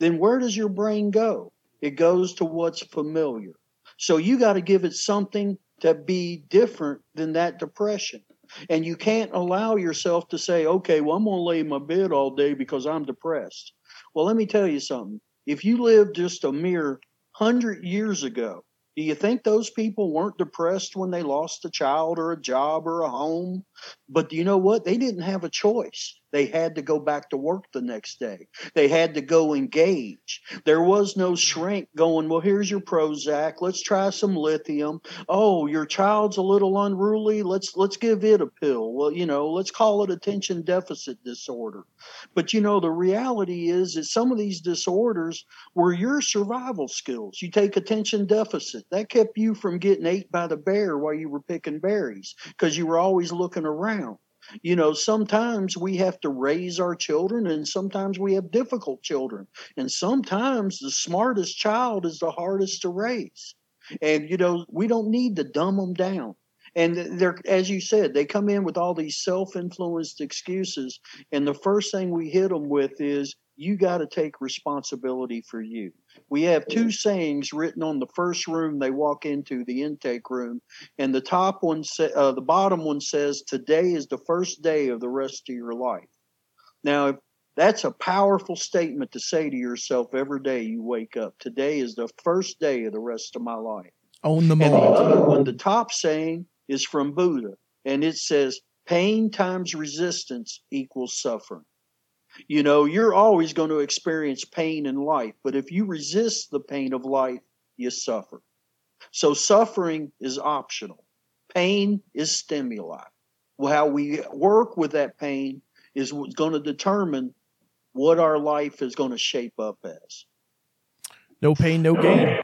then where does your brain go? It goes to what's familiar. So you got to give it something to be different than that depression. And you can't allow yourself to say, okay, well, I'm going to lay in my bed all day because I'm depressed. Well, let me tell you something. If you lived just a mere hundred years ago, do you think those people weren't depressed when they lost a child or a job or a home? But do you know what? They didn't have a choice. They had to go back to work the next day. They had to go engage. There was no mm-hmm. shrink going, well, here's your Prozac. Let's try some lithium. Oh, your child's a little unruly. Let's let's give it a pill. Well, you know, let's call it attention deficit disorder. But you know, the reality is that some of these disorders were your survival skills. You take attention deficit. That kept you from getting ate by the bear while you were picking berries because you were always looking around. You know, sometimes we have to raise our children and sometimes we have difficult children. And sometimes the smartest child is the hardest to raise. And, you know, we don't need to dumb them down. And they're, as you said, they come in with all these self influenced excuses. And the first thing we hit them with is, you got to take responsibility for you. We have two sayings written on the first room they walk into, the intake room, and the top one, sa- uh, the bottom one says, "Today is the first day of the rest of your life." Now, if that's a powerful statement to say to yourself every day you wake up. Today is the first day of the rest of my life. Own the And moment. the, one, the top saying is from Buddha, and it says, "Pain times resistance equals suffering." You know, you're always going to experience pain in life, but if you resist the pain of life, you suffer. So suffering is optional. Pain is stimuli. Well, how we work with that pain is what's going to determine what our life is going to shape up as. No pain, no gain.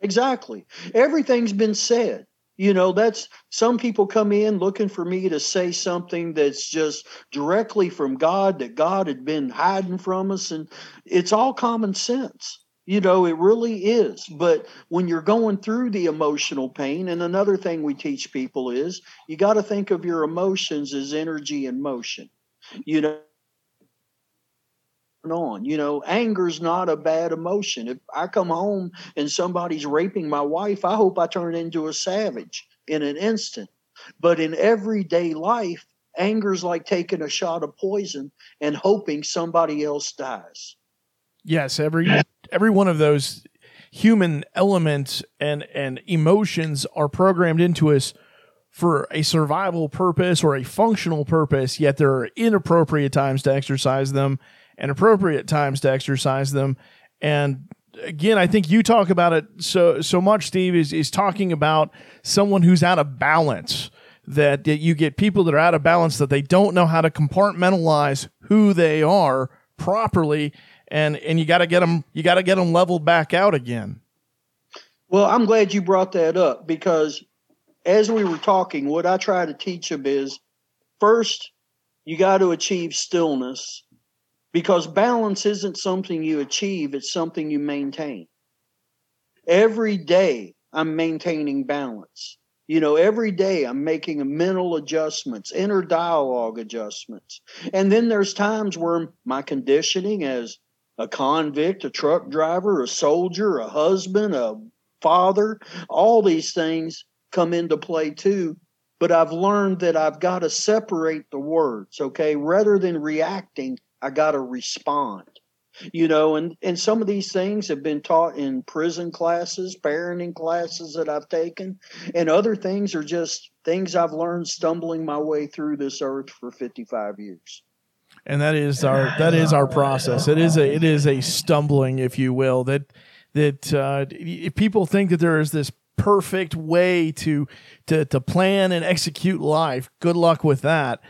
Exactly. Everything's been said. You know, that's some people come in looking for me to say something that's just directly from God that God had been hiding from us. And it's all common sense. You know, it really is. But when you're going through the emotional pain, and another thing we teach people is you got to think of your emotions as energy in motion. You know, on. You know, anger's not a bad emotion. If I come home and somebody's raping my wife, I hope I turn into a savage in an instant. But in everyday life, anger's like taking a shot of poison and hoping somebody else dies. Yes, every every one of those human elements and and emotions are programmed into us for a survival purpose or a functional purpose, yet there are inappropriate times to exercise them and appropriate times to exercise them. And again, I think you talk about it so so much, Steve, is is talking about someone who's out of balance. That, that you get people that are out of balance that they don't know how to compartmentalize who they are properly and and you got to get them you got to get them leveled back out again. Well, I'm glad you brought that up because as we were talking, what I try to teach them is first, you got to achieve stillness because balance isn't something you achieve, it's something you maintain. Every day, I'm maintaining balance. You know, every day I'm making mental adjustments, inner dialogue adjustments. And then there's times where my conditioning as a convict, a truck driver, a soldier, a husband, a father, all these things come into play too. But I've learned that I've got to separate the words, okay? Rather than reacting, I got to respond. You know and and some of these things have been taught in prison classes parenting classes that i've taken and other things are just things i've learned stumbling my way through this earth for 55 years. And that is our that is our process. It is a it is a stumbling if you will that that uh, if people think that there is this perfect way to to to plan and execute life. Good luck with that.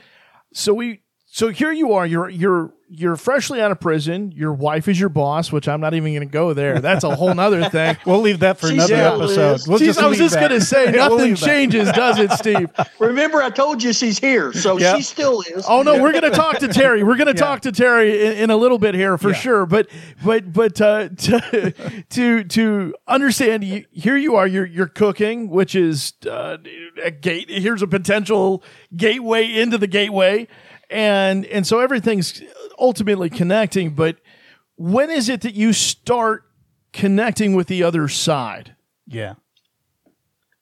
So we so here you are you're you're you're freshly out of prison. Your wife is your boss, which I'm not even going to go there. That's a whole nother thing. we'll leave that for She's another still episode. We'll Jeez, just I was just going to say Yeah, we'll nothing changes, does it, Steve? remember i told you she's here so Yep. she still is Oh no, we're going to talk to Terry. We're going to talk to Terry in, in a little bit here for Yeah. sure. But but but uh, to to to understand, you, here you are. You're you're cooking, which is uh, a gate. Here's a potential gateway into the gateway, and and so everything's ultimately connecting. But when is it that you start connecting with the other side? Yeah.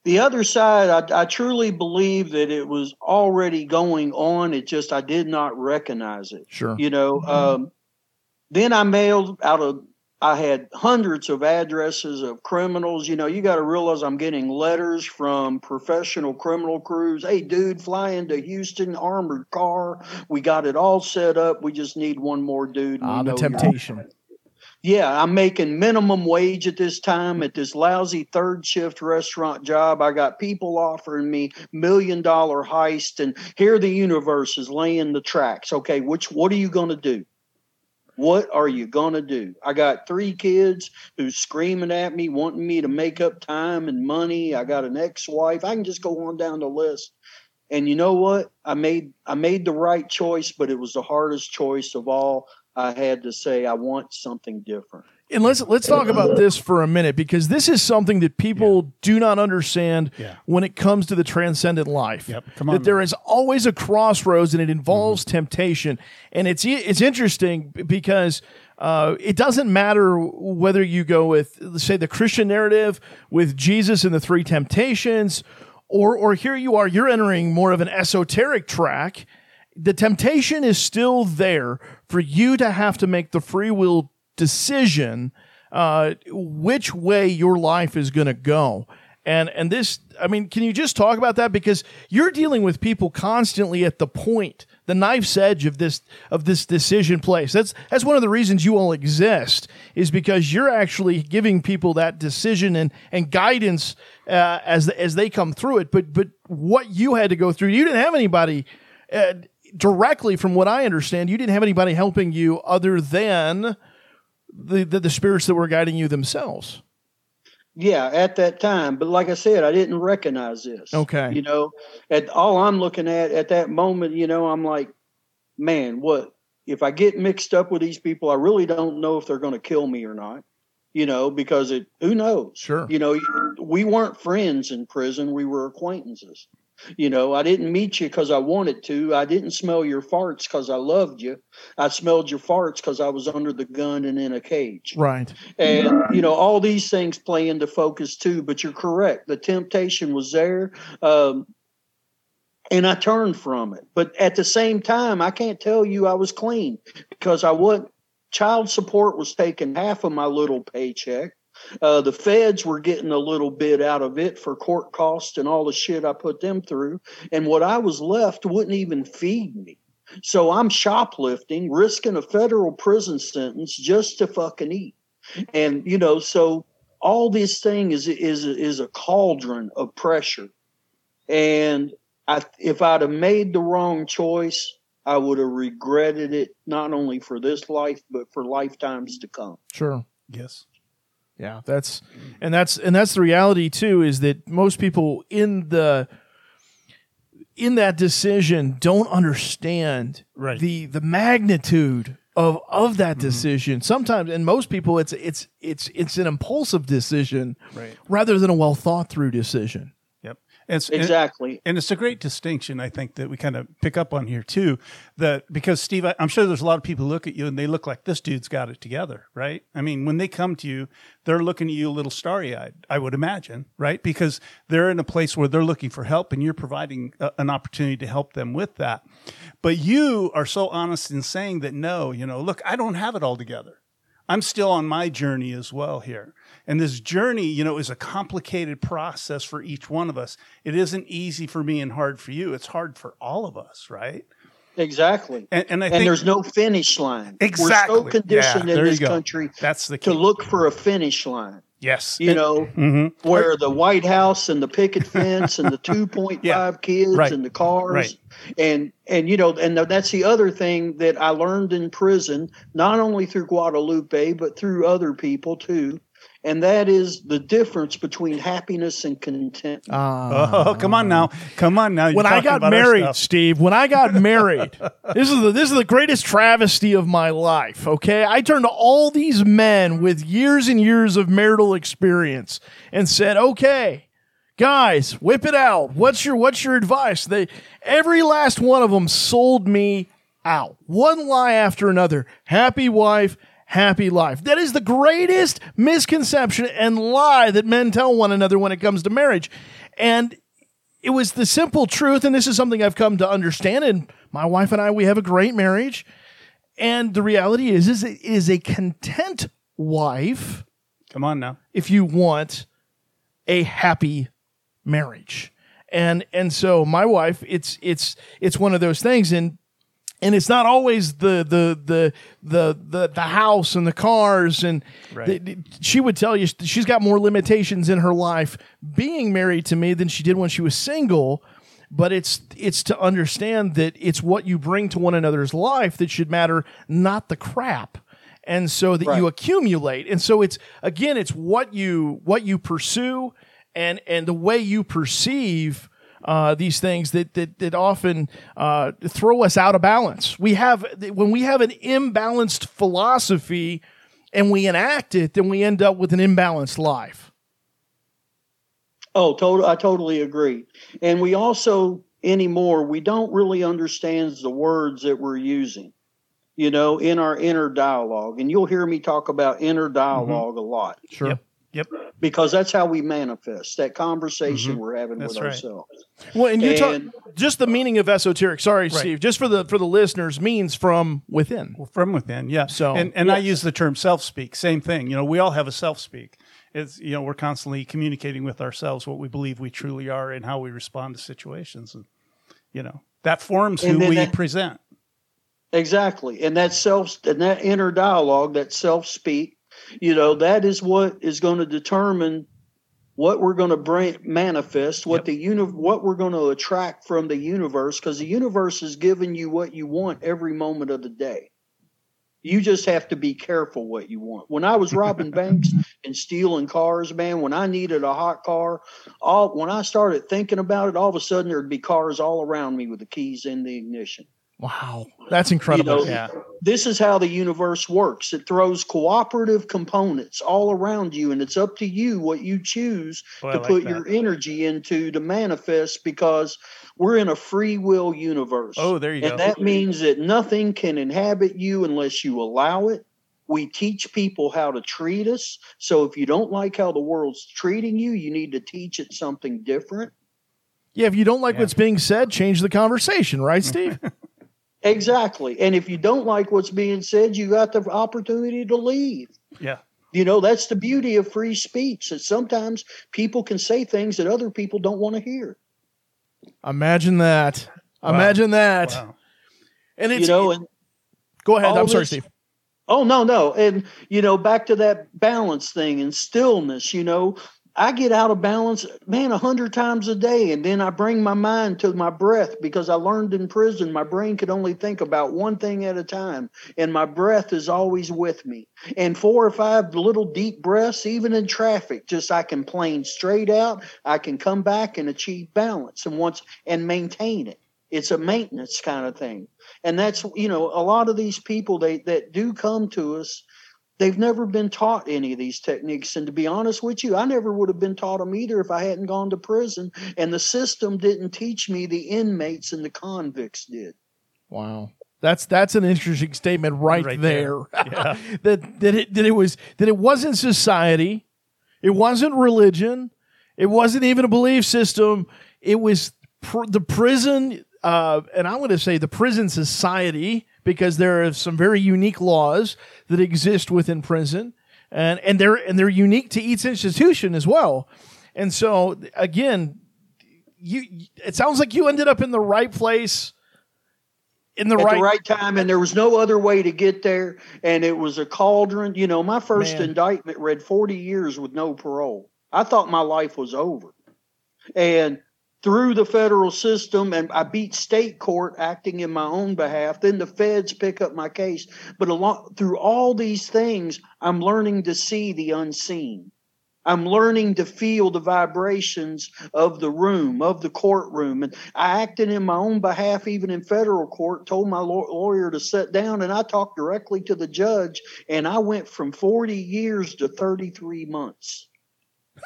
the other side I, I truly believe that it was already going on it just i did not recognize it Sure. you know um, then i mailed out of i had hundreds of addresses of criminals you know you got to realize i'm getting letters from professional criminal crews hey dude fly into houston armored car we got it all set up we just need one more dude Ah, the temptation. yeah, I'm making minimum wage at this time at this lousy third shift restaurant job. I got people offering me million dollar heist, and here the universe is laying the tracks. Okay, which what are you going to do? What are you going to do? I got three kids who's screaming at me, wanting me to make up time and money. I got an ex-wife. I can just go on down the list. And you know what? I made I made the right choice, but it was the hardest choice of all. I had to say I want something different. And let's let's talk about this for a minute because this is something that people do not understand Yeah. when it comes to the transcendent life. Yep. Come on, that there man. is always a crossroads and it involves temptation. And it's it's interesting because uh, it doesn't matter whether you go with say the Christian narrative with Jesus and the three temptations, or or here you are, you're entering more of an esoteric track the temptation is still there for you to have to make the free will decision uh, which way your life is going to go. And and this, I mean, can you just talk about that because you're dealing with people constantly at the point, the knife's edge of this of this decision place. That's that's one of the reasons you all exist is because you're actually giving people that decision and and guidance uh, as as they come through it. But but what you had to go through, you didn't have anybody uh, directly, from what I understand, you didn't have anybody helping you other than the, the the spirits that were guiding you themselves. Yeah, at that time. But like I said, I didn't recognize this. Okay. You know, at all I'm looking at at that moment, you know, I'm like, man, what if I get mixed up with these people? I really don't know if they're going to kill me or not. You know, because it who knows? Sure. You know, we weren't friends in prison; we were acquaintances. You know, I didn't meet you because I wanted to. I didn't smell your farts because I loved you. I smelled your farts because I was under the gun and in a cage. Right. And you know, all these things play into focus too. But you're correct; the temptation was there, um, and I turned from it. But at the same time, I can't tell you I was clean because I wasn't. Child support was taking half of my little paycheck. Uh, the feds were getting a little bit out of it for court costs and all the shit I put them through. And what I was left wouldn't even feed me. So I'm shoplifting, risking a federal prison sentence just to fucking eat. And you know, so all this thing is is is a cauldron of pressure. And I, if I'd have made the wrong choice, I would have regretted it not only for this life but for lifetimes to come. Sure. Yes. Yeah, that's and that's and that's the reality too is that most people in the in that decision don't understand Right. the the magnitude of of that mm-hmm. decision. Sometimes, and most people, it's it's it's it's an impulsive decision Right. rather than a well thought through decision. It's, Exactly. And it's a great distinction, I think, that we kind of pick up on here too. That because Steve, I, I'm sure there's a lot of people who look at you and they look like this dude's got it together, right? I mean, when they come to you, they're looking at you a little starry eyed, I would imagine, right? Because they're in a place where they're looking for help and you're providing a, an opportunity to help them with that. But you are so honest in saying that no, you know, look, I don't have it all together. I'm still on my journey as well here. And this journey, you know, is a complicated process for each one of us. It isn't easy for me and hard for you. It's hard for all of us, right? Exactly. And, and I and there's no finish line. Exactly. We're so conditioned Yeah, in this country that's the key. to look for a finish line. yes. You know, Mhm. where the White House and the picket fence and the 2.5 Yeah, kids right, and the cars right. and and you know and that's the other thing that I learned in prison not only through Guadalupe but through other people too and that is the difference between happiness and contentment. Ah. Oh, come on now. Come on now. You're when I got married. Steve, when I got married, this is the this is the greatest travesty of my life. Okay, I turned to all these men with years and years of marital experience and said, "Okay, guys, whip it out. What's your what's your advice?" They every last one of them sold me out, one lie after another. Happy wife. Happy life. That is the greatest misconception and lie that men tell one another when it comes to marriage. And it was the simple truth, and this is something I've come to understand. And my wife and I, we have a great marriage. And the reality is, is it is a content wife Come on now. if you want a happy marriage. And and so my wife, it's it's it's one of those things, and and it's not always the the the the the, the house and the cars and Right. the- she would tell you she's got more limitations in her life being married to me than she did when she was single but it's it's to understand that it's what you bring to one another's life that should matter not the crap. And so that you accumulate. And so it's again it's what you what you pursue and and the way you perceive uh, these things that that that often uh, throw us out of balance. We have when we have an imbalanced philosophy and we enact it, then we end up with an imbalanced life. Oh, total. I totally agree. And we also anymore we don't really understand the words that we're using. You know, in our inner dialogue, and you'll hear me talk about inner dialog a lot Sure. Yep. Yep. because that's how we manifest that conversation mm-hmm. we're having That's with right. ourselves. Well, and you talk And- just the meaning of esoteric. Sorry, Steve. Just for the for the listeners, means from within. Well, From within, yeah. So- and and I use the term self speak. Same thing. You know, we all have a self speak. It's you know we're constantly communicating with ourselves what we believe we truly are and how we respond to situations, and you know that forms who And then we that- present. Exactly. And that self and that inner dialogue, that self speak, you know, that is what is going to determine what we're going to bring manifest, what Yep. the uni- what we're going to attract from the universe because the universe is giving you what you want every moment of the day. You just have to be careful what you want. When I was robbing banks and stealing cars, man, when I needed a hot car, all when I started thinking about it, all of a sudden there'd be cars all around me with the keys in the ignition Wow, that's incredible. You know, Yeah. this is how the universe works. It throws cooperative components all around you, and it's up to you what you choose oh, Boy, to like put that. your energy into to manifest because we're in a free will universe. Oh, there you go. and that means that nothing can inhabit you unless you allow it. We teach people how to treat us. So if you don't like how the world's treating you, you need to teach it something different. Yeah, if you don't like Yeah. what's being said, change the conversation, right, Steve? Exactly. And if you don't like what's being said, you got the opportunity to leave. yeah. You know, that's the beauty of free speech. That sometimes people can say things that other people don't want to hear. Imagine that. Wow. Imagine that. Wow. And it's You know, and go ahead. I'm sorry, this- Steve. oh no, no. And you know, back to that balance thing and stillness, you know, I get out of balance, man, a hundred times a day, and then I bring my mind to my breath because I learned in prison my brain could only think about one thing at a time, and my breath is always with me. And four or five little deep breaths, even in traffic, just I can plane straight out. I can come back and achieve balance and once and maintain it. It's a maintenance kind of thing. And that's, you know, a lot of these people they that do come to us, they've never been taught any of these techniques. And to be honest with you, I never would have been taught them either if I hadn't gone to prison. And the system didn't teach me, the inmates and the convicts did. Wow. That's that's an interesting statement right, Right there. there. Yeah. that that it that it was that it wasn't society, it wasn't religion, it wasn't even a belief system. It was pr- the prison, uh, and I'm going to say the prison society because there are some very unique laws that exist within prison, and and they're and they're unique to each institution as well. And so again, you it sounds like you ended up in the right place. In the at right the right time, and there was no other way to get there. And it was a cauldron. You know, my first Man. indictment read 40 years with no parole. I thought my life was over. And through the federal system, and I beat state court acting in my own behalf. Then the feds pick up my case. But along through all these things, I'm learning to see the unseen. I'm learning to feel the vibrations of the room, of the courtroom. And I acted in my own behalf, even in federal court, told my lawyer to sit down, and I talked directly to the judge. And I went from 40 years to 33 months.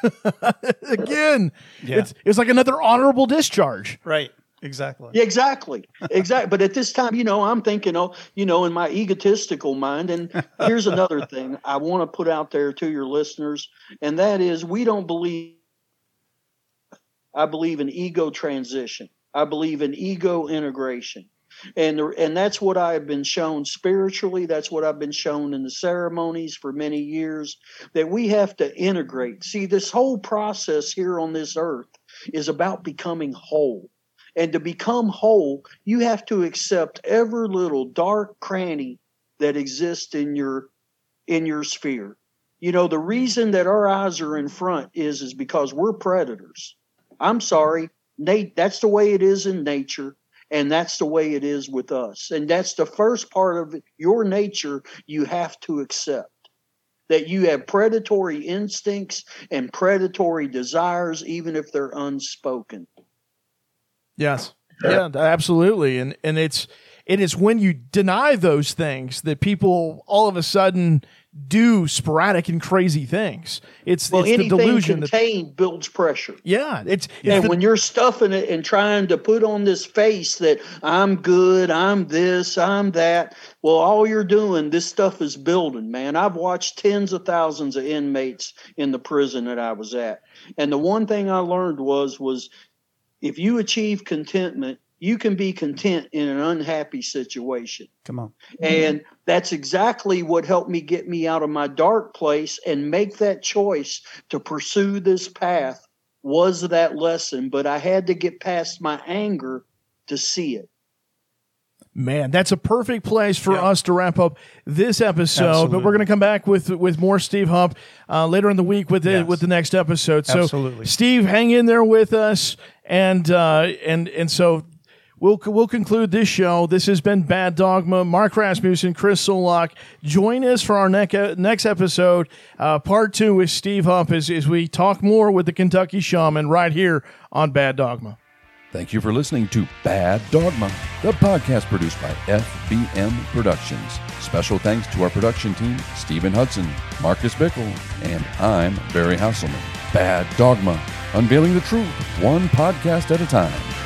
again. Yeah. It's it's like another honorable discharge. Right. Exactly. Yeah, exactly. Exactly. but at this time, you know, I'm thinking, oh, you know, in my egotistical mind. And here's another thing I want to put out there to your listeners, and that is we don't believe, I believe in ego transition, I believe in ego integration. And, the, and that's what I have been shown spiritually. That's what I've been shown in the ceremonies for many years that we have to integrate. See, this whole process here on this earth is about becoming whole. And to become whole, you have to accept every little dark cranny that exists in your in your sphere. You know, the reason that our eyes are in front is is because we're predators. I'm sorry, Nate, that's the way it is in nature and that's the way it is with us. And that's the first part of your nature you have to accept. That you have predatory instincts and predatory desires even if they're unspoken. Yes. Yeah, absolutely. And and it's it is when you deny those things that people all of a sudden do sporadic and crazy things. It's Well, it's the anything delusion that contained builds pressure. yeah, it's, it's And the- when you're stuffing it and trying to put on this face that I'm good, I'm this, I'm that, well, all you're doing, this stuff is building, man. I've watched tens of thousands of inmates in the prison that I was at. And the one thing I learned was, was if you achieve contentment, you can be content in an unhappy situation. Come on. And that's exactly what helped me get me out of my dark place and make that choice to pursue this path was that lesson. But I had to get past my anger to see it. Man, that's a perfect place for Yeah. us to wrap up this episode. But we're going to come back with with more Steve Hupp uh, later in the week with the, Yes. with the next episode. So, Absolutely. Steve, hang in there with us, and uh, and and so we'll we'll conclude this show. This has been Bad Dogma. Mark Rasmussen, Chris Solak. Join us for our next next episode, uh, part two with Steve Hupp, as as we talk more with the Kentucky Shaman right here on Bad Dogma. Thank you for listening to Bad Dogma, the podcast produced by FBM Productions. Special thanks to our production team, Stephen Hudson, Marcus Bickle, and I'm Barry Hasselman. Bad Dogma, unveiling the truth, one podcast at a time.